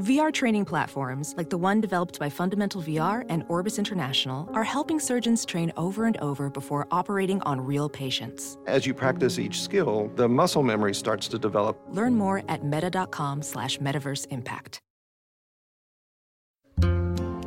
VR training platforms, like the one developed by Fundamental VR and Orbis International, are helping surgeons train over and over before operating on real patients. As you practice each skill, the muscle memory starts to develop. Learn more at meta.com slash metaverse impact.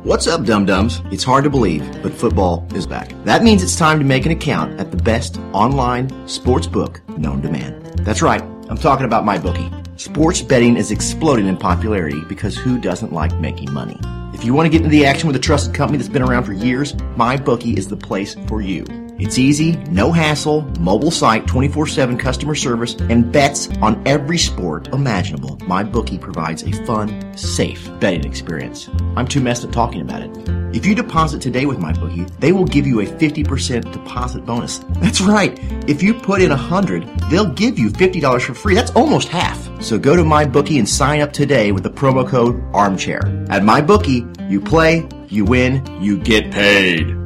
What's up, dum dums? It's hard to believe, but football is back. That means it's time to make an account at the best online sports book known to man. That's right, I'm talking about MyBookie. Sports betting is exploding in popularity because who doesn't like making money? If you want to get into the action with a trusted company that's been around for years, MyBookie is the place for you. It's easy, no hassle, mobile site, 24-7 customer service, and bets on every sport imaginable. MyBookie provides a fun, safe betting experience. I'm too messed up talking about it. If you deposit today with MyBookie, they will give you a 50% deposit bonus. That's right. If you put in 100, they'll give you $50 for free. That's almost half. So go to MyBookie and sign up today with the promo code ARMCHAIR. At MyBookie, you play, you win, you get paid.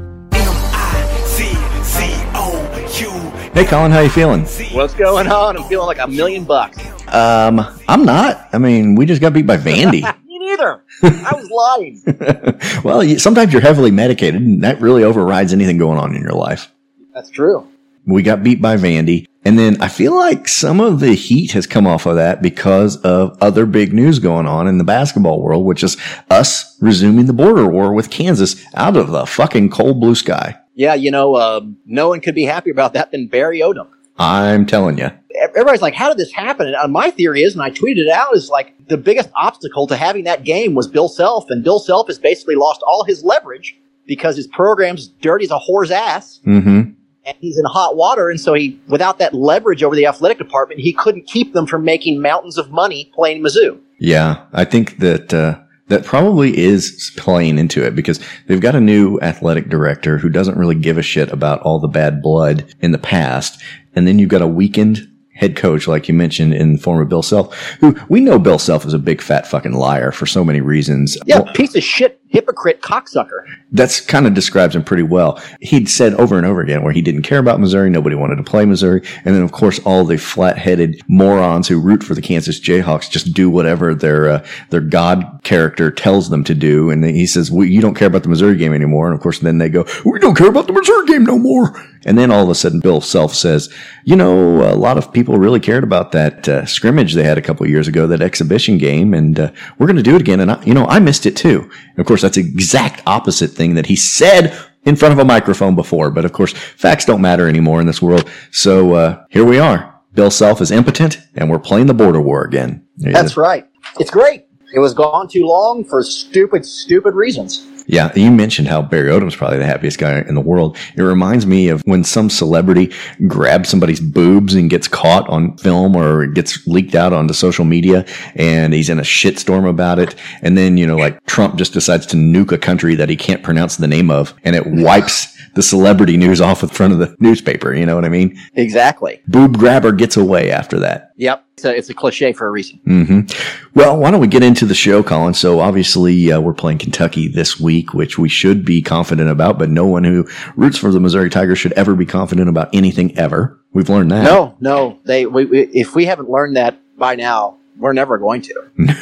Hey, Colin, how you feeling? What's going on? I'm feeling like a million bucks. Um, I'm not. I mean, we just got beat by Vandy. Me neither. I was lying. well, you, sometimes you're heavily medicated, and that really overrides anything going on in your life. That's true. We got beat by Vandy. And then I feel like some of the heat has come off of that because of other big news going on in the basketball world, which is us resuming the border war with Kansas out of the fucking cold blue sky. Yeah, you know, uh, no one could be happier about that than Barry Odom. I'm telling you. Everybody's like, how did this happen? And uh, my theory is, and I tweeted it out, is like the biggest obstacle to having that game was Bill Self. And Bill Self has basically lost all his leverage because his program's dirty as a whore's ass. Mm-hmm. And he's in hot water. And so he, without that leverage over the athletic department, he couldn't keep them from making mountains of money playing Mizzou. Yeah. I think that, uh, that probably is playing into it because they've got a new athletic director who doesn't really give a shit about all the bad blood in the past. And then you've got a weakened head coach, like you mentioned in the form of Bill Self, who we know Bill Self is a big fat fucking liar for so many reasons. Yeah, well, piece of shit, hypocrite, cocksucker. That's kind of describes him pretty well. He'd said over and over again where he didn't care about Missouri, nobody wanted to play Missouri, and then of course all the flat-headed morons who root for the Kansas Jayhawks just do whatever their uh, their god character tells them to do, and he says, well, "You don't care about the Missouri game anymore," and of course then they go, "We don't care about the Missouri game no more." And then all of a sudden, Bill Self says, you know, a lot of people really cared about that uh, scrimmage they had a couple years ago, that exhibition game, and uh, we're going to do it again. And, I, you know, I missed it too. And of course, that's the exact opposite thing that he said in front of a microphone before. But of course, facts don't matter anymore in this world. So uh, here we are. Bill Self is impotent, and we're playing the border war again. That's right. It's great. It was gone too long for stupid, stupid reasons. Yeah, you mentioned how Barry Odom's probably the happiest guy in the world. It reminds me of when some celebrity grabs somebody's boobs and gets caught on film or gets leaked out onto social media and he's in a shitstorm about it. And then, you know, like Trump just decides to nuke a country that he can't pronounce the name of and it wipes the celebrity news off in front of the newspaper. You know what I mean? Exactly. Boob grabber gets away after that. Yep. It's a, it's a cliche for a reason. Mm-hmm. Well, why don't we get into the show, Colin? So obviously, uh, we're playing Kentucky this week, which we should be confident about, but no one who roots for the Missouri Tigers should ever be confident about anything ever. We've learned that. No, no. They, we, we, if we haven't learned that by now, we're never going to.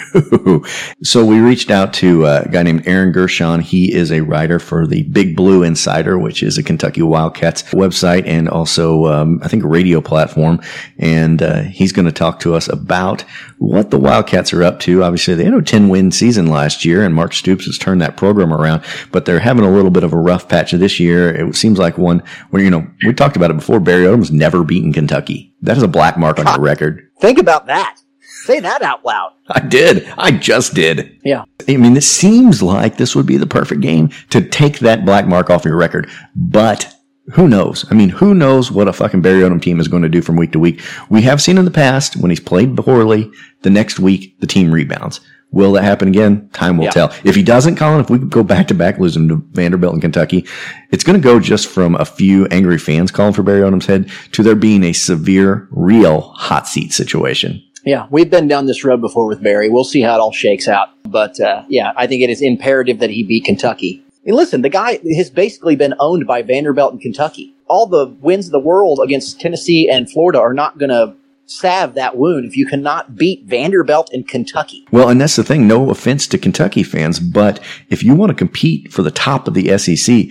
No. so we reached out to a guy named Aaron Gershon. He is a writer for the Big Blue Insider, which is a Kentucky Wildcats website and also, um, I think, a radio platform. And uh, he's going to talk to us about what the Wildcats are up to. Obviously, they had a 10 win season last year, and Mark Stoops has turned that program around, but they're having a little bit of a rough patch this year. It seems like one where, you know, we talked about it before. Barry Odom's never beaten Kentucky. That is a black mark on your record. Think about that. Say that out loud. I did. I just did. Yeah. I mean, it seems like this would be the perfect game to take that black mark off your record, but who knows? I mean, who knows what a fucking Barry Odom team is going to do from week to week? We have seen in the past when he's played poorly, the next week the team rebounds. Will that happen again? Time will yeah. tell. If he doesn't, Colin, if we go back to back losing to Vanderbilt and Kentucky, it's going to go just from a few angry fans calling for Barry Odom's head to there being a severe, real hot seat situation. Yeah, we've been down this road before with Barry. We'll see how it all shakes out. But uh, yeah, I think it is imperative that he beat Kentucky. And listen, the guy has basically been owned by Vanderbilt and Kentucky. All the wins of the world against Tennessee and Florida are not going to salve that wound if you cannot beat Vanderbilt and Kentucky. Well, and that's the thing. No offense to Kentucky fans, but if you want to compete for the top of the SEC,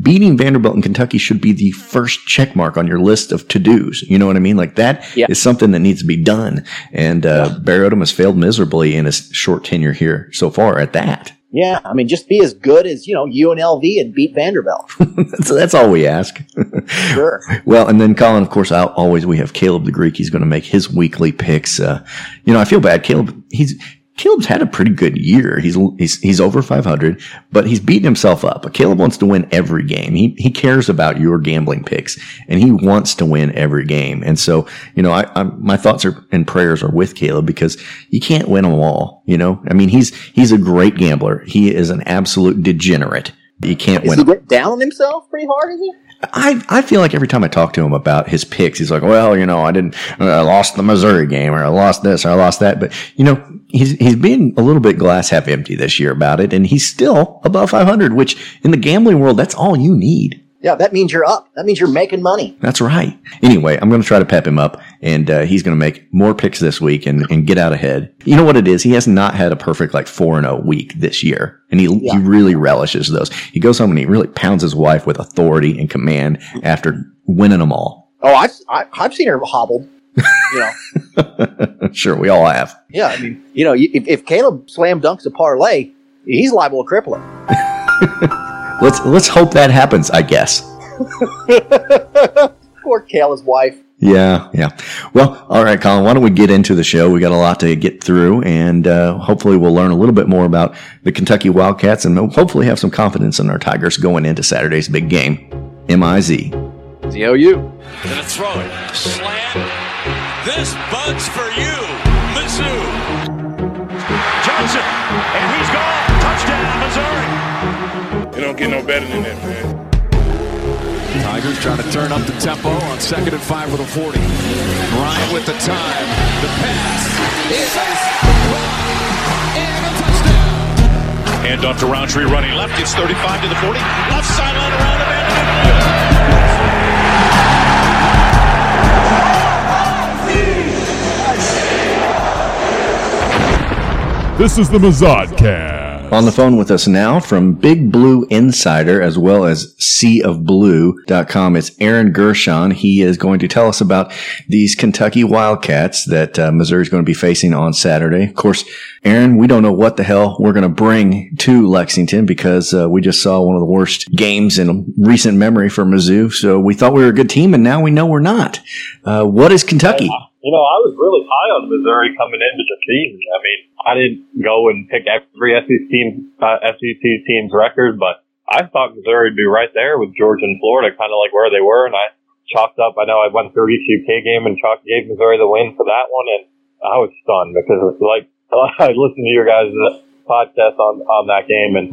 beating Vanderbilt and Kentucky should be the first check mark on your list of to dos. You know what I mean? Like that Yeah. is something that needs to be done. And uh, Barry Odom has failed miserably in his short tenure here so far at that. Yeah, I mean, just be as good as you know UNLV and beat Vanderbilt. that's, that's all we ask. Sure. Well, and then Colin, of course, I'll, always we have Caleb the Greek. He's going to make his weekly picks. Uh, you know, I feel bad. Caleb, he's Caleb's had a pretty good year. He's he's he's over 500, but he's beating himself up. Caleb wants to win every game. He he cares about your gambling picks, and he wants to win every game. And so, you know, I, I my thoughts are and prayers are with Caleb because you can't win them all. You know, I mean, he's he's a great gambler. He is an absolute degenerate. You can't Does win. he get down on himself pretty hard? Is he? I, I feel like every time I talk to him about his picks, he's like, well, you know, I didn't, uh, I lost the Missouri game or I lost this or I lost that. But, you know, he's, he's being a little bit glass half empty this year about it. And he's still above 500, which in the gambling world, that's all you need. Yeah, that means you're up. That means you're making money. That's right. Anyway, I'm going to try to pep him up and uh, he's going to make more picks this week and, and get out ahead. You know what it is? He has not had a perfect like 4 and 0 week this year. And he, Yeah. he really relishes those. He goes home and he really pounds his wife with authority and command after winning them all. Oh, I've I, I've seen her hobbled. You know, sure, we all have. yeah. I mean, you know, if, if Caleb slam dunks a parlay, he's liable to cripple it. Let's let's hope that happens. I guess. Poor Caleb's wife. Yeah, yeah. Well, all right, Colin. Why don't we get into the show? We got a lot to get through, and uh, hopefully, we'll learn a little bit more about the Kentucky Wildcats, and hopefully, have some confidence in our Tigers going into Saturday's big game. Miz. ZOU. Gonna throw it. Slam. This bud's for you, don't get no better than that, man. Tigers trying to turn up the tempo on second and five with a 40. Ryan with the time. The pass is caught. and a touchdown. Hand off to Rountree running left. Gets 35 to the 40. Left sideline around the man. This is the Mazodcast. On the phone with us now from Big Blue Insider as well as seaofblue.com. It's Aaron Gershon. He is going to tell us about these Kentucky Wildcats that uh, Missouri is going to be facing on Saturday. Of course, Aaron, we don't know what the hell we're going to bring to Lexington because uh, we just saw one of the worst games in recent memory for Mizzou. So we thought we were a good team and now we know we're not. Uh, what is Kentucky? You know, I was really high on Missouri coming into the season. I mean, I didn't go and pick every SEC team, uh, SEC team's record, but I thought Missouri would be right there with Georgia and Florida, kind of like where they were. And I chalked up. I know I went through each UK game and chalked gave Missouri the win for that one, and I was stunned because like I listened to your guys' podcast on on that game, and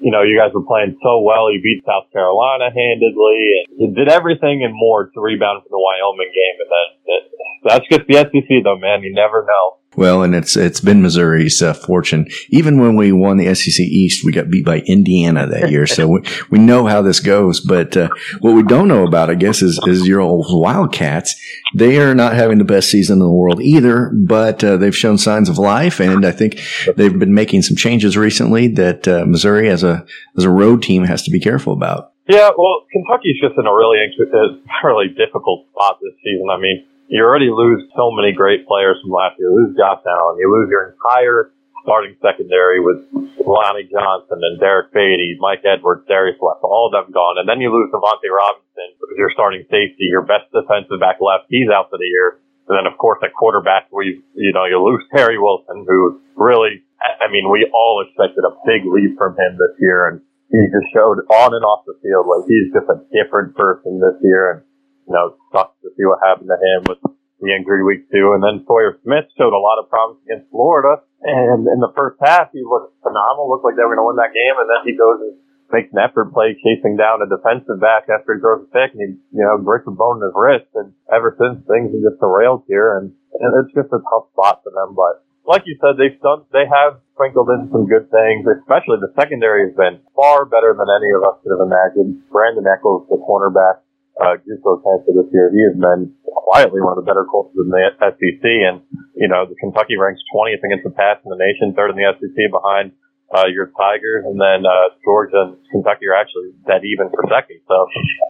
You know, you guys were playing so well. You beat South Carolina handedly, and you did everything and more to rebound from the Wyoming game. And then that's just the SEC, though, man. You never know. Well, and it's it's been Missouri's uh, fortune. Even when we won the SEC East, we got beat by Indiana that year, so we, we know how this goes. But uh, what we don't know about, I guess, is is your old Wildcats. They are not having the best season in the world either, but uh, they've shown signs of life, and I think they've been making some changes recently that uh, Missouri, as a as a road team, has to be careful about. Yeah, well, Kentucky's just in a really, really difficult spot this season. I mean, you already lose so many great players from last year. You lose Josh Allen. You lose your entire starting secondary with Lonnie Johnson and Derrick Baity, Mike Edwards, Darius West, all of them gone. And then you lose Davonte Robinson because your starting safety, your best defensive back left, he's out for the year. And then of course at quarterback, we, you know, you lose Terry Wilson, who really, I mean, we all expected a big leap from him this year. And he just showed on and off the field like he's just a different person this year. And, you know, sucks to see what happened to him with the injury week two. And then Sawyer Smith showed a lot of promise against Florida. And in the first half, he looked phenomenal, looked like they were going to win that game. And then he goes and makes an effort play chasing down a defensive back after he throws a pick and he, you know, breaks a bone in his wrist. And ever since things have just derailed here and, and it's just a tough spot for them. But like you said, they've done, they have sprinkled in some good things, especially the secondary has been far better than any of us could have imagined. Brandon Echols, the cornerback, uh, JUCO transfer this year, he has been quietly one of the better coaches in the SEC. And, you know, the Kentucky ranks 20th against the pass in the nation, third in the SEC behind, uh, your Tigers. And then, uh, Georgia and Kentucky are actually dead even for second. So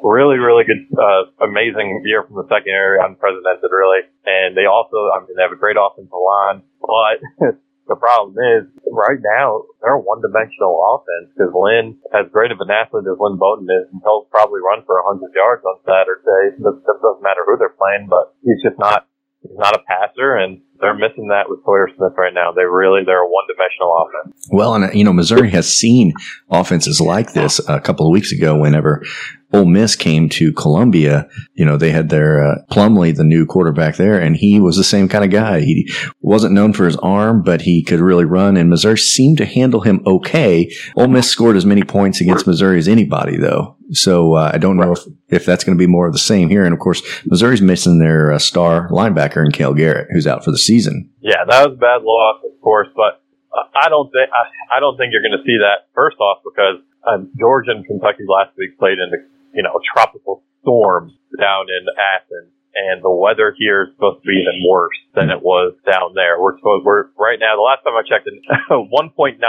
really, really good, uh, amazing year from the secondary, unprecedented really. And they also, I mean, they have a great offensive line, but The problem is, right now, they're a one-dimensional offense because Lynn, as great of an athlete as Lynn Bowden is, and he'll probably run for a 100 yards on Saturday. It doesn't matter who they're playing, but he's just not, he's not a passer, and they're missing that with Sawyer Smith right now. They really, they're a one-dimensional offense. Well, and, uh, you know, Missouri has seen offenses like this a couple of weeks ago whenever Ole Miss came to Columbia, you know, they had their uh, Plumlee, the new quarterback there, and he was the same kind of guy. He wasn't known for his arm, but he could really run, and Missouri seemed to handle him okay. Ole Miss scored as many points against Missouri as anybody, though. So uh, I don't know if, if that's going to be more of the same here. And of course, Missouri's missing their uh, star linebacker in Cale Garrett, who's out for the season. Yeah, that was a bad loss, of course, but I don't think I, I don't think you're going to see that. First off, because um, Georgia and Kentucky last week played in the you know, tropical storm down in Athens. And the weather here is supposed to be even worse than it was down there. We're supposed, we're right now, the last time I checked, 1.98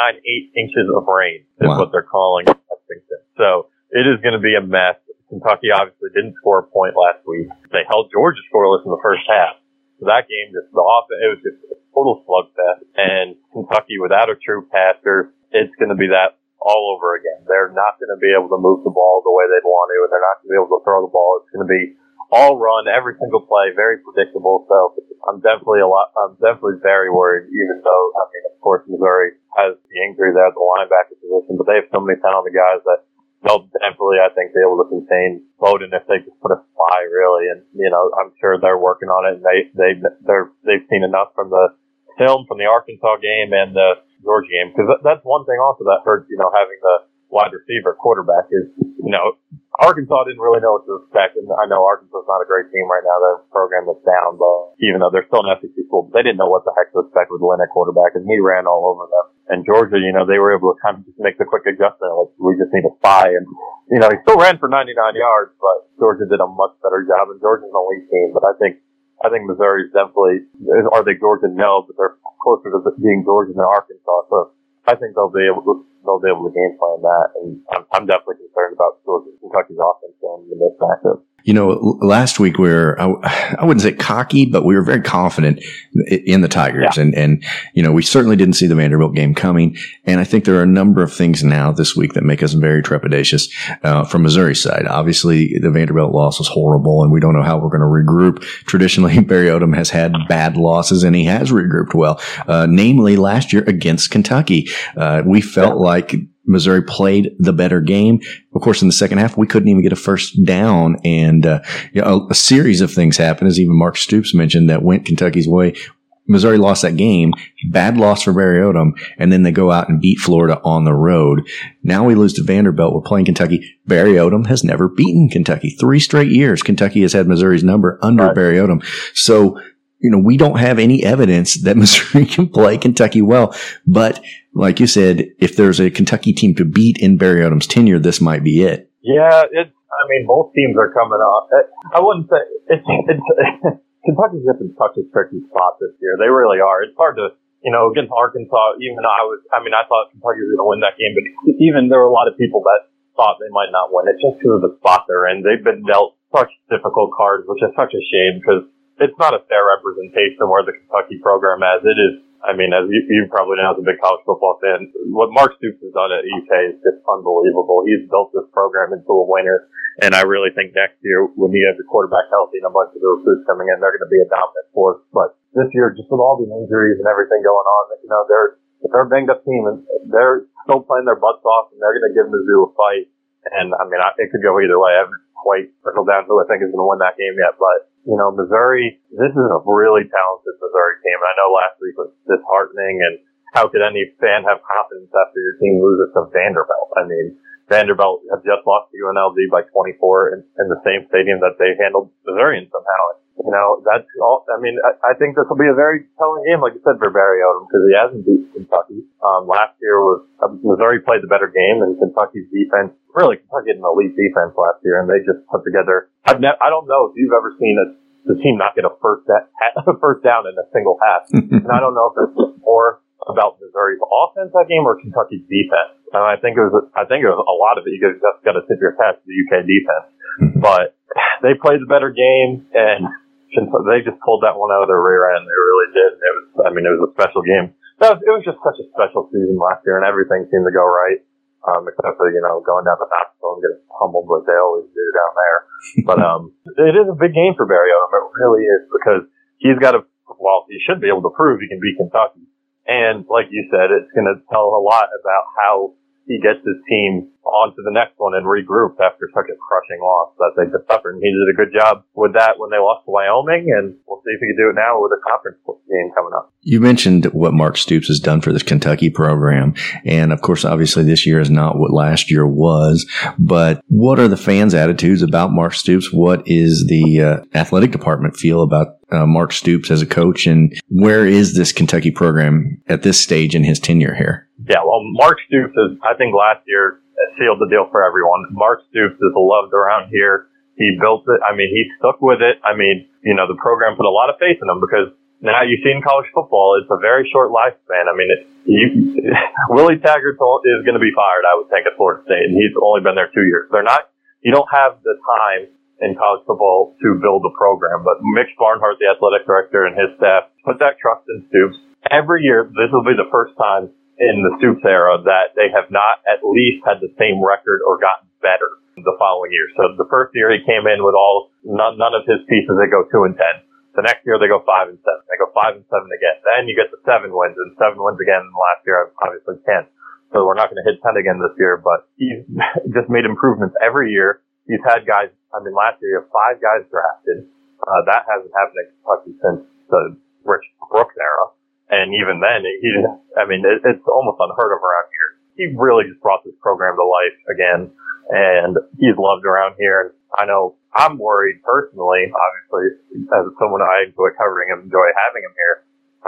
inches of rain is wow. what they're calling Lexington. So it is going to be a mess. Kentucky obviously didn't score a point last week. They held Georgia scoreless in the first half. So that game just, the offense, it was just a total slugfest. And Kentucky without a true passer, it's going to be that all over again. They're not going to be able to move the ball the way they'd want to, and they're not going to be able to throw the ball. It's going to be all run, every single play, very predictable. So I'm definitely a lot, I'm definitely very worried, even though, I mean, of course, Missouri has the injury there at the linebacker position, but they have so many talented guys that they'll definitely, I think, be able to contain Bowden if they just put a spy, really. And, you know, I'm sure they're working on it and they, they, they're, they've seen enough from the film from the Arkansas game and the Georgia game because that's one thing also that hurts. You know, having the wide receiver quarterback is you know Arkansas didn't really know what to expect, and I know Arkansas is not a great team right now. They're program that's down, but even though they're still an SEC school, they didn't know what the heck to expect with Lynn at quarterback, and he ran all over them. And Georgia, you know, they were able to kind of just make the quick adjustment, like we just need a spy, and you know, he still ran for 99 yards, but Georgia did a much better job, and Georgia's an elite team, but I think I think Missouri's definitely, are they Georgia? No, but they're closer to being Georgia than Arkansas. So I think they'll be able to, they'll be able to game plan that. And I'm, I'm definitely concerned about Georgia, Kentucky's offense going into this matchup. You know, last week we were, I, I, wouldn't say cocky, but we were very confident in the Tigers. Yeah. And, and, you know, we certainly didn't see the Vanderbilt game coming. And I think there are a number of things now this week that make us very trepidatious, uh, from Missouri's side. Obviously, the Vanderbilt loss was horrible and we don't know how we're going to regroup. Traditionally, Barry Odom has had bad losses and he has regrouped well, uh, namely last year against Kentucky. Uh, we felt yeah. like Missouri played the better game. Of course, in the second half, we couldn't even get a first down, and uh, you know, a, a, series of things happened, as even Mark Stoops mentioned, that went Kentucky's way. Missouri lost that game, bad loss for Barry Odom, and then they go out and beat Florida on the road. Now we lose to Vanderbilt. We're playing Kentucky. Barry Odom has never beaten Kentucky. Three straight years, Kentucky has had Missouri's number under right. Barry Odom. So you know, we don't have any evidence that Missouri can play Kentucky well. But like you said, if there's a Kentucky team to beat in Barry Odom's tenure, this might be it. Yeah, it's. I mean, both teams are coming off. I wouldn't say it's. it's Kentucky's just in such a tricky spot this year. They really are. It's hard to, you know, against Arkansas. Even I was, I mean, I thought Kentucky was going to win that game, but even there were a lot of people that thought they might not win it just because of the spot they're in. They've been dealt such difficult cards, which is such a shame because it's not a fair representation of where the Kentucky program is. It is I mean, as you, you probably know as a big college football fan, what Mark Stoops has done at UK is just unbelievable. He's built this program into a winner. And I really think next year, when you have the quarterback healthy and a bunch of the recruits coming in, they're going to be a dominant force. But this year, just with all the injuries and everything going on, you know, they're, they're a banged up team and they're still playing their butts off and they're going to give Mizzou a fight. And I mean, I, it could go either way. I haven't quite settled down who I think is going to win that game yet, but you know, Missouri, this is a really talented Missouri team. I know last week was disheartening and how could any fan have confidence after your team loses to Vanderbilt? I mean, Vanderbilt have just lost to UNLV by 24 in, in the same stadium that they handled Missouri in somehow. You know, that's all, I mean, I, I think this will be a very telling game, like you said, for Barry Odom, because he hasn't beat Kentucky. Um, last year was, uh, Missouri played the better game and Kentucky's defense, really Kentucky had an elite defense last year and they just put together, I've ne- I don't know if you've ever seen a, the team not get a first, da- a first down in a single half. and I don't know if it's more about Missouri's offense that game or Kentucky's defense. And I think it was, I think it was a lot of it. You just got to tip your hat to the UK defense, mm-hmm. but they played the better game and they just pulled that one out of their rear end. They really did. It was, I mean, it was a special game. That was, it was just such a special season last year and everything seemed to go right. Um, except for, you know, going down the Knoxville and getting pummeled like they always do down there. But, um, it is a big game for Barry Odom. It really is because he's got to, well, he should be able to prove he can beat Kentucky. And like you said, it's going to tell a lot about how he gets his team on to the next one and regroups after such a crushing loss that they just suffered. And he did a good job with that when they lost to Wyoming, and we'll see if he can do it now with a conference game coming up. You mentioned what Mark Stoops has done for this Kentucky program, and of course, obviously, this year is not what last year was. But what are the fans' attitudes about Mark Stoops? What is the uh, athletic department feel about uh, Mark Stoops as a coach, and where is this Kentucky program at this stage in his tenure here? Yeah, well, Mark Stoops is, I think last year sealed the deal for everyone. Mark Stoops is loved around here. He built it. I mean, he stuck with it. I mean, you know, the program put a lot of faith in him because now you see in college football, it's a very short lifespan. I mean, it, you, Willie Taggart is going to be fired, I would think, at Florida State, and he's only been there two years. They're not, you don't have the time in college football to build a program, but Mitch Barnhart, the athletic director, and his staff put that trust in Stoops. Every year, this will be the first time in the Stoops era that they have not at least had the same record or gotten better the following year. So the first year he came in with all none, none of his pieces. They go two and ten. The next year they go five and seven. They go five and seven again. Then you get the seven wins and seven wins again. Last year obviously ten. So we're not going to hit ten again this year. But he's just made improvements every year. He's had guys. I mean, last year you have five guys drafted. Uh, that hasn't happened in Kentucky since the Rich Brooks era. And even then, he, I mean, it, it's almost unheard of around here. He really just brought this program to life again, and he's loved around here. And I know I'm worried personally, obviously, as someone I enjoy covering and enjoy having him here,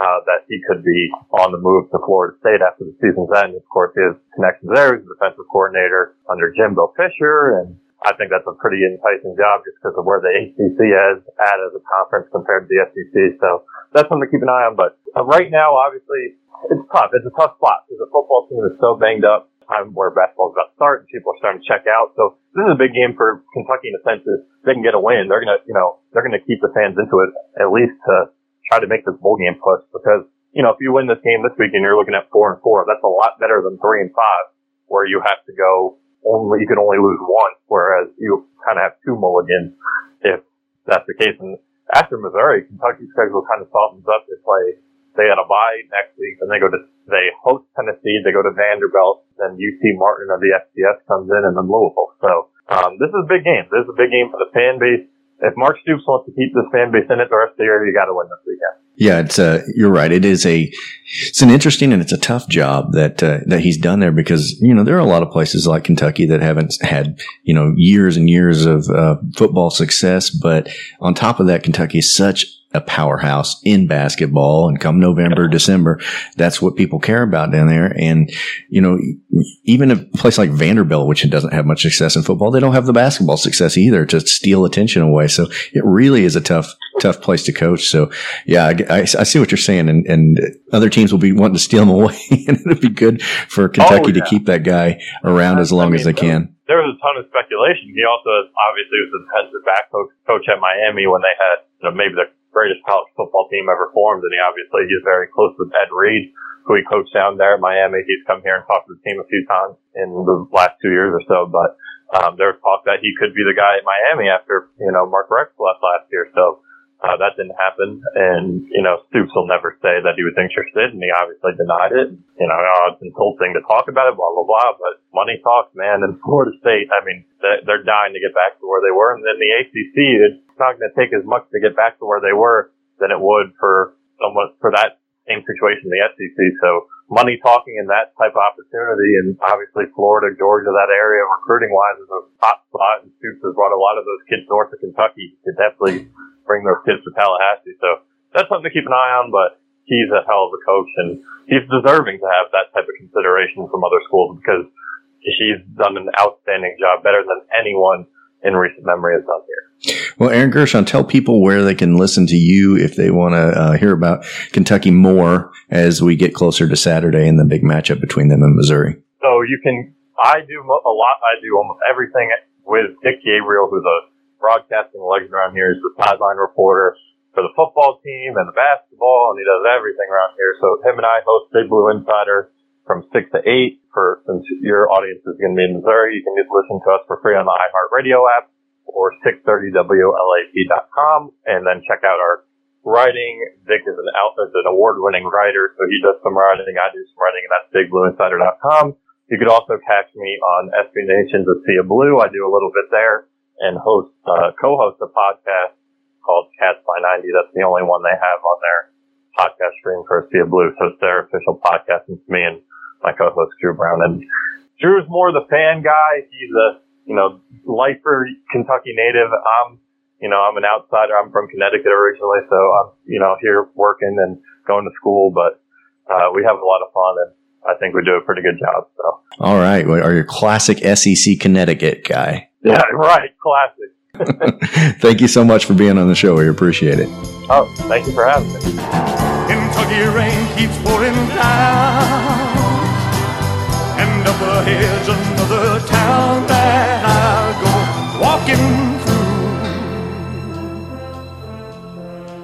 uh, that he could be on the move to Florida State after the season's end. Of course, his connections there. He's the defensive coordinator under Jimbo Fisher, and I think that's a pretty enticing job just because of where the ACC is at as a conference compared to the SEC. So that's something to keep an eye on. But uh, right now, obviously, it's tough. It's a tough spot because the football team is so banged up. Time where basketball's about to start and people are starting to check out. So this is a big game for Kentucky in the sense that they can get a win. They're gonna, you know, they're gonna keep the fans into it at least to try to make this bowl game push because you know if you win this game this week and you're looking at four and four, that's a lot better than three and five where you have to go only you can only lose one, whereas you kind of have two mulligans if that's the case. And after Missouri, Kentucky's schedule kind of softens up. They play they had a bye next week, and they go to they host Tennessee, they go to Vanderbilt, then UT Martin of the FCS comes in, and then Louisville. So um, this is a big game. This is a big game for the fan base. If Mark Stoops wants to keep this fan base in it the rest of the year, you got to win this weekend. Yeah, it's uh, you're right. It is a it's an interesting and it's a tough job that uh, that he's done there because you know there are a lot of places like Kentucky that haven't had you know years and years of uh, football success, but on top of that, Kentucky is such a powerhouse in basketball. And come November, December, that's what people care about down there. And, you know, even a place like Vanderbilt, which doesn't have much success in football, they don't have the basketball success either to steal attention away. So it really is a tough, tough place to coach. So yeah, I, I, I see what you're saying. And, and other teams will be wanting to steal them away. and it'd be good for oh, Kentucky oh, yeah. to keep that guy around as long I mean, as they can. There was a ton of speculation. He also obviously was the defensive back coach, coach at Miami when they had, you know, maybe the greatest college football team ever formed. And he obviously he's very close with Ed Reed, who he coached down there at Miami. He's come here and talked to the team a few times in the last two years or so. But um, there's talk that he could be the guy at Miami after you know Mark Richt left last year. So uh, that didn't happen. And, you know, Stoops will never say that he was interested and he obviously denied it. You know, oh, it's insulting to talk about it, blah, blah, blah. But money talks, man. And Florida State, I mean, they're dying to get back to where they were. And then the ACC, it's not going to take as much to get back to where they were than it would for someone, for that same situation in the SEC. So money talking in that type of opportunity. And obviously Florida, Georgia, that area recruiting wise is a hot spot. And Stoops has brought a lot of those kids north of Kentucky to definitely bring those kids to Tallahassee. So that's something to keep an eye on, but he's a hell of a coach and he's deserving to have that type of consideration from other schools because he's done an outstanding job, better than anyone in recent memory is not here. Well, Aaron Gershon, tell people where they can listen to you if they want to uh, hear about Kentucky more as we get closer to Saturday and the big matchup between them and Missouri. So you can, I do a lot. I do almost everything with Dick Gabriel, who's a broadcasting legend around here. He's the sideline reporter for the football team and the basketball, and he does everything around here. So him and I host Big Blue Insider from six to eight. For since your audience is going to be in Missouri, you can just listen to us for free on the iHeartRadio app or 630WLAP.com, and then check out our writing. Dick is an is an award-winning writer, so he does some writing. I do some writing, and that's BigBlueInsider.com. You could also catch me on SB Nations of Sea of Blue. I do a little bit there and host, uh, co-host a podcast called Cats by 90. That's the only one they have on their podcast stream for Sea of Blue. So it's their official podcast. And it's me and my co-host Drew Brown. And Drew's more the fan guy. He's a, you know, lifer Kentucky native. I'm, you know, I'm an outsider. I'm from Connecticut originally. So I'm, you know, here working and going to school, but, uh, we have a lot of fun and I think we do a pretty good job. So. All right. Well, are you classic SEC Connecticut guy? Yeah, right. Classic. thank you so much for being on the show. We appreciate it. Oh, thank you for having me. Kentucky rain keeps pouring down, up ahead's another town that I'll go walking through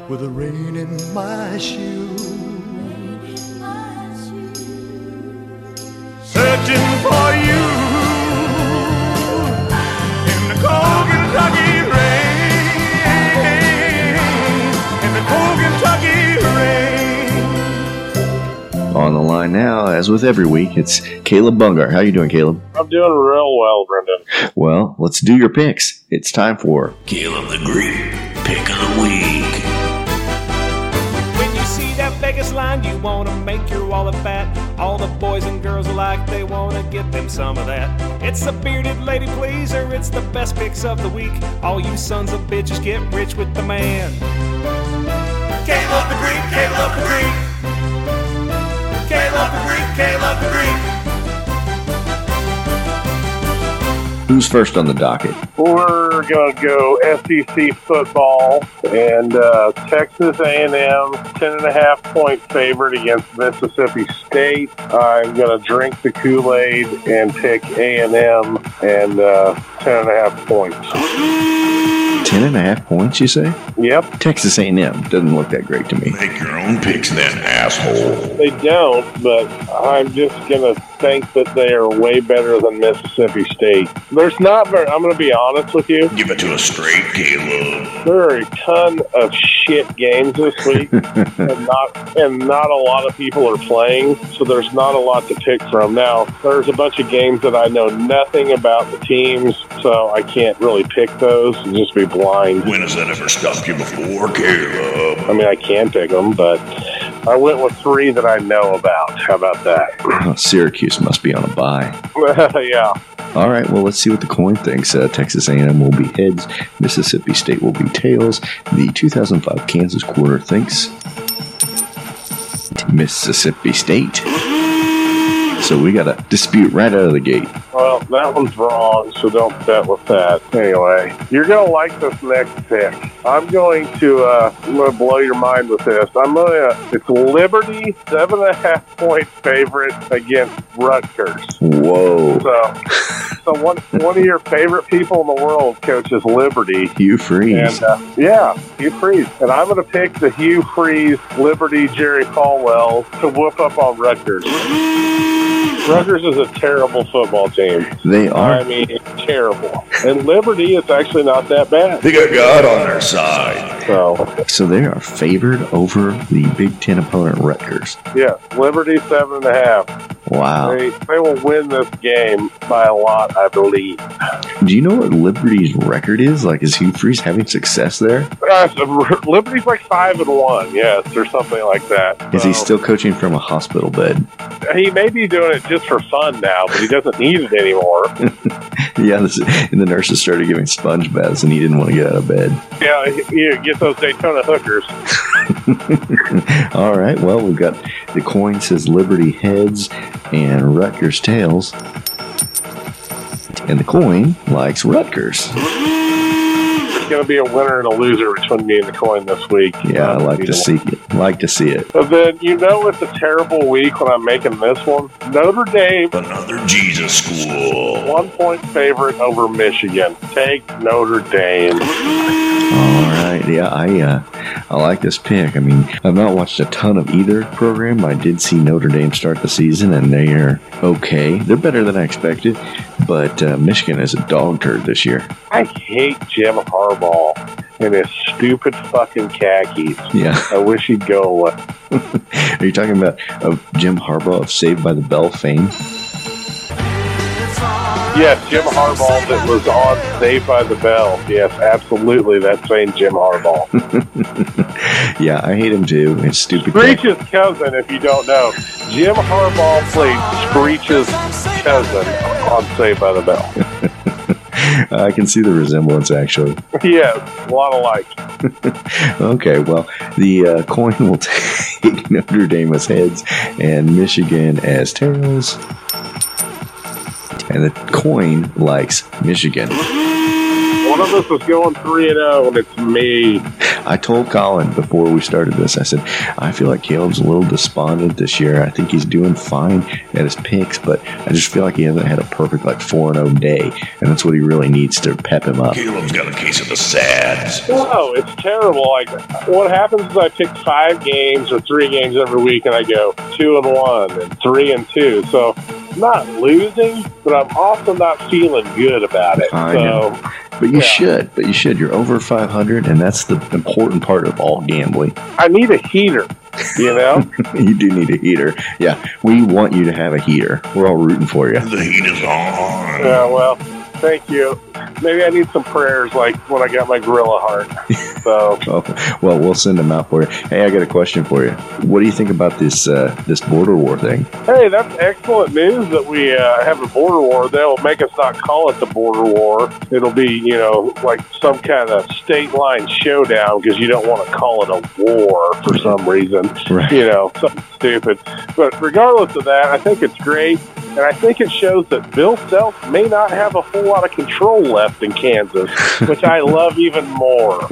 with the rain in my shoe. Searching for you. On the line now, as with every week, it's Caleb Bungar. How you doing, Caleb? I'm doing real well, Brendan. Well, let's do your picks. It's time for Caleb the Greek Pick of the Week. When you see that Vegas line, you want to make your wallet fat. All the boys and girls alike, they want to get them some of that. It's the bearded lady pleaser, it's the best picks of the week. All you sons of bitches get rich with the man. Caleb the Greek, Caleb the Greek. Caleb the Greek, Caleb the Greek. Who's first on the docket? We're gonna go SEC football and uh, Texas A&M ten and a half point favorite against Mississippi State. I'm gonna drink the Kool Aid and pick A&M and uh, ten and a half points. Ten and a half points, you say? Yep. Texas A&M doesn't look that great to me. Make your own picks, then, asshole. They don't, but I'm just gonna think that they are way better than Mississippi State. There's not very. I'm gonna be honest with you. Give it to us straight, Caleb. There are a ton of shit games this week, and not and not a lot of people are playing, so there's not a lot to pick from. Now, there's a bunch of games that I know nothing about the teams, so I can't really pick those and just be blind. When has that ever stopped you before, Caleb? I mean, I can pick them, but I went with three that I know about. How about that? Syracuse must be on a bye. yeah. All right, well, let's see what the coin thinks. Uh, Texas A&M will be heads. Mississippi State will be tails. The 2005 Kansas quarter thinks Mississippi State. So we got a dispute right out of the gate. Well, that one's wrong, so don't bet with that. Anyway, you're gonna like this next pick. I'm going to uh, I'm gonna blow your mind with this. I'm gonna it's Liberty seven and a half point favorite against Rutgers. Whoa. So so one one of your favorite people in the world coaches Liberty. Hugh Freeze. And uh, yeah, Hugh Freeze. And I'm going to pick the Hugh Freeze Liberty Jerry Falwell to whoop up on Rutgers. Rutgers is a terrible football team. They are. I mean, terrible. And Liberty is actually not that bad. They got God on their side. So, So they are favored over the Big Ten opponent Rutgers. yeah, Liberty seven and a half. Wow. They, they will win this game by a lot, I believe. Do you know what Liberty's record is? Like, is Hugh Freeze having success there? Uh, Liberty's like five and one, yes, or something like that. Is he still coaching from a hospital bed? He may be doing it just for fun now, but he doesn't need it anymore. Yeah, this, and the nurses started giving sponge baths, and he didn't want to get out of bed. yeah, you get those Daytona hookers. All right, well, we've got the coin says Liberty heads and Rutgers tails. And the coin likes Rutgers. It's going to be a winner and a loser between me and the coin this week. Yeah, I like to see it. Like to see it. But then you know it's a terrible week when I'm making this one. Notre Dame, Another Jesus school. one point favorite over Michigan. Take Notre Dame. All right, yeah, I uh, I like this pick. I mean, I've not watched a ton of either program. I did see Notre Dame start the season, and they are okay. They're better than I expected, but uh, Michigan is a dog turd this year. I hate Jim Harbaugh and his stupid fucking khakis. Yeah. I wish he'd go away. Are you talking about uh, Jim Harbaugh of Saved by the Bell fame? Yes, Jim Harbaugh that was on Saved by the Bell. Yes, absolutely. That same Jim Harbaugh. yeah, I hate him too. His stupid. Screech's cousin, if you don't know. Jim Harbaugh played Screech's cousin on Saved by the Bell. I can see the resemblance actually. yes, a lot of like. Okay, well, the uh, coin will take Notre Dame as heads and Michigan as tails. And the coin likes Michigan. One of us is going 3 and 0, and it's me. I told Colin before we started this, I said, I feel like Caleb's a little despondent this year. I think he's doing fine at his picks, but I just feel like he hasn't had a perfect, like, 4 0 day. And that's what he really needs to pep him up. Caleb's got a case of the sads. No, it's terrible. Like what happens is I pick five games or three games every week, and I go two and one and three and two. So I'm not losing, but I'm also not feeling good about it. I so know. But you yeah. should. But you should. You're over 500, and that's the important part of all gambling. I need a heater. You know, you do need a heater. Yeah, we want you to have a heater. We're all rooting for you. The heat is on. yeah. Well, thank you. Maybe I need some prayers, like when I got my gorilla heart. So well, we'll send them out for you. Hey, I got a question for you. What do you think about this uh, this border war thing? Hey, that's excellent news that we uh, have a border war. They'll make us not call it the border war. It'll be, you know, like some kind of state line showdown because you don't want to call it a war for some reason. Right. You know, something stupid. But regardless of that, I think it's great. And I think it shows that Bill Self may not have a whole lot of control left in Kansas, which I love even more.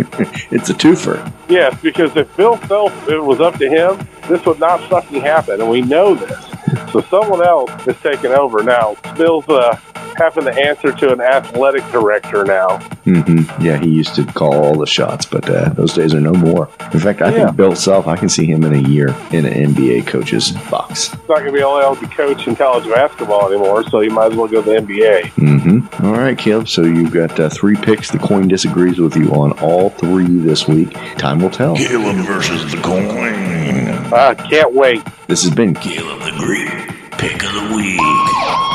It's a twofer. Yes, because if Bill Self it was up to him, this would not fucking happen, and we know this. So someone else is taking over now. Bill's uh, having to answer to an athletic director now. hmm Yeah, he used to call all the shots, but uh, those days are no more. In fact, I Yeah. think Bill Self, I can see him in a year in an NBA coach's box. He's not going to be allowed to coach in college basketball anymore, so he might as well go to the NBA. hmm All right, Caleb. So you've got uh, three picks. The coin disagrees with you on all three this week. Time will tell. Caleb versus the coin. I can't wait. This has been Caleb the Greek. Pick of the week.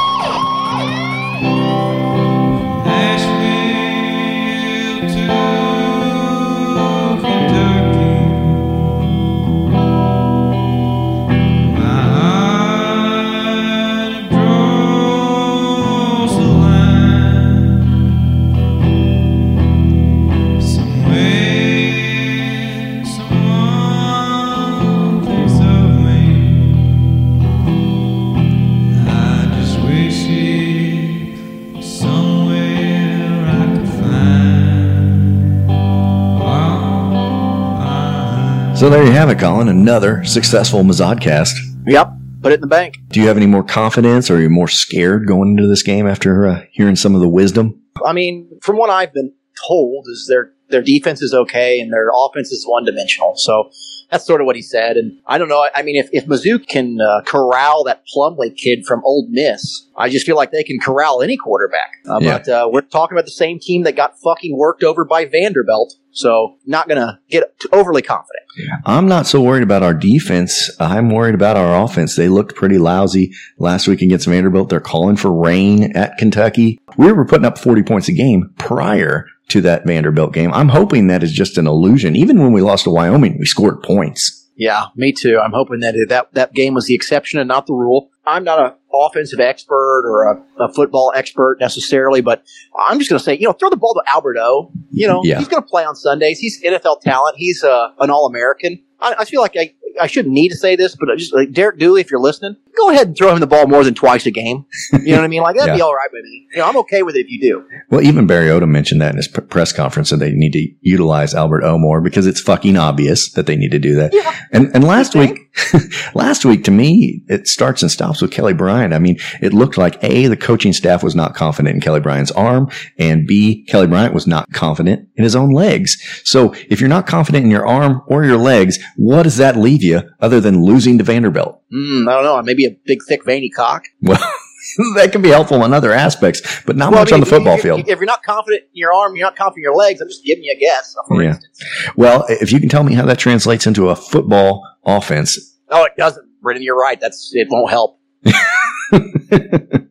So there you have it, Colin. Another successful Mazodcast. Yep. put it in the bank. Do you have any more confidence or are you more scared going into this game after uh, hearing some of the wisdom? I mean, from what I've been told, is their their defense is okay and their offense is one dimensional. So that's sort of what he said. And I don't know. I mean, if, if Mizzou can uh, corral that Plumlee kid from Ole Miss, I just feel like they can corral any quarterback. Uh, Yeah. But uh, we're talking about the same team that got fucking worked over by Vanderbilt. So not going to get overly confident. I'm not so worried about our defense. I'm worried about our offense. They looked pretty lousy last week against Vanderbilt. They're calling for rain at Kentucky. We were putting up 40 points a game prior to that Vanderbilt game. I'm hoping that is just an illusion. Even when we lost to Wyoming, we scored points. Yeah, me too. I'm hoping that that that game was the exception and not the rule. I'm not an offensive expert or a, a football expert necessarily, but I'm just going to say, you know, throw the ball to Albert O. You know, Yeah. he's going to play on Sundays. He's NFL talent. He's uh, an All American. I, I feel like I, I shouldn't need to say this, but I just like Derek Dooley, if you're listening, go ahead and throw him the ball more than twice a game. You know what I mean? Like that'd be all right with me. You know, I'm okay with it if you do. Well, even Barry Odom mentioned that in his p- press conference that they need to utilize Albert O more because it's fucking obvious that they need to do that. And and last week, last week to me, it starts and stops with Kelly Bryant. I mean, it looked like A, the coaching staff was not confident in Kelly Bryant's arm, and B, Kelly Bryant was not confident in his own legs. So if you're not confident in your arm or your legs, what does that leave you other than losing to Vanderbilt? Mm, I don't know. Maybe a big, thick, veiny cock. Well, that can be helpful in other aspects, but not Well, I much mean, on the football if, field. If you're not confident in your arm, you're not confident in your legs. I'm just giving you a guess. Yeah. Well, if you can tell me how that translates into a football offense, No, it doesn't. Brendan, you're right. That's it. Won't help.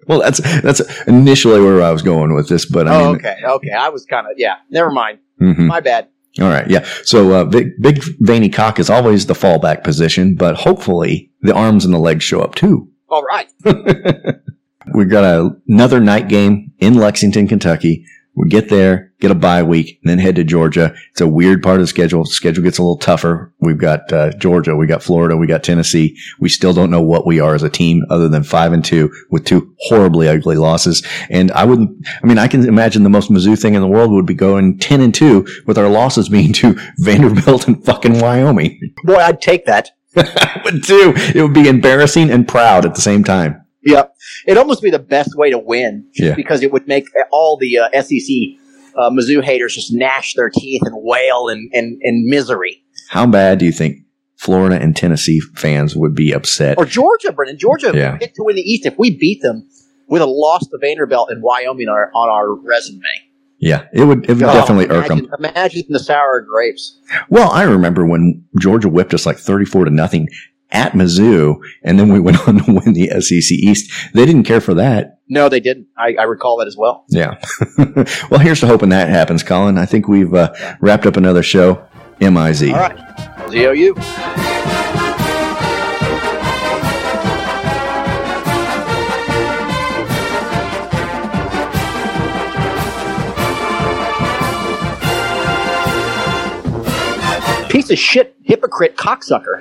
well, that's that's initially where I was going with this. But I oh, mean, okay, okay. I was kind of yeah. Never mind. Mhm. My bad. All right, yeah. So uh, big, big veiny cock is always the fallback position, but hopefully the arms and the legs show up too. All right. We've got a, another night game in Lexington, Kentucky. We get there, get a bye week, and then head to Georgia. It's a weird part of the schedule. Schedule gets a little tougher. We've got uh, Georgia, we got Florida, we got Tennessee. We still don't know what we are as a team, other than five and two with two horribly ugly losses. And I wouldn't. I mean, I can imagine the most Mizzou thing in the world would be going ten and two with our losses being to Vanderbilt and fucking Wyoming. Boy, I'd take that. I would too. It would be embarrassing and proud at the same time. Yep. It'd almost be the best way to win. Yeah. Because it would make all the uh, SEC uh, Mizzou haters just gnash their teeth and wail in, in, in misery. How bad do you think Florida and Tennessee fans would be upset? Or Georgia, Brendan. Georgia Yeah. picked to win the East. If we beat them, we'd have lost to Vanderbilt and Wyoming on our, on our resume. Yeah, it would, it would Oh, definitely irk them. Imagine the sour grapes. Well, I remember when Georgia whipped us like 34 to nothing at Mizzou, and then we went on to win the SEC East. They didn't care for that. No, they didn't. I, I recall that as well. Yeah. well, here's to hoping that happens, Colin. I think we've uh, wrapped up another show. MIZ. All right. ZOU. Piece of shit, hypocrite, cocksucker.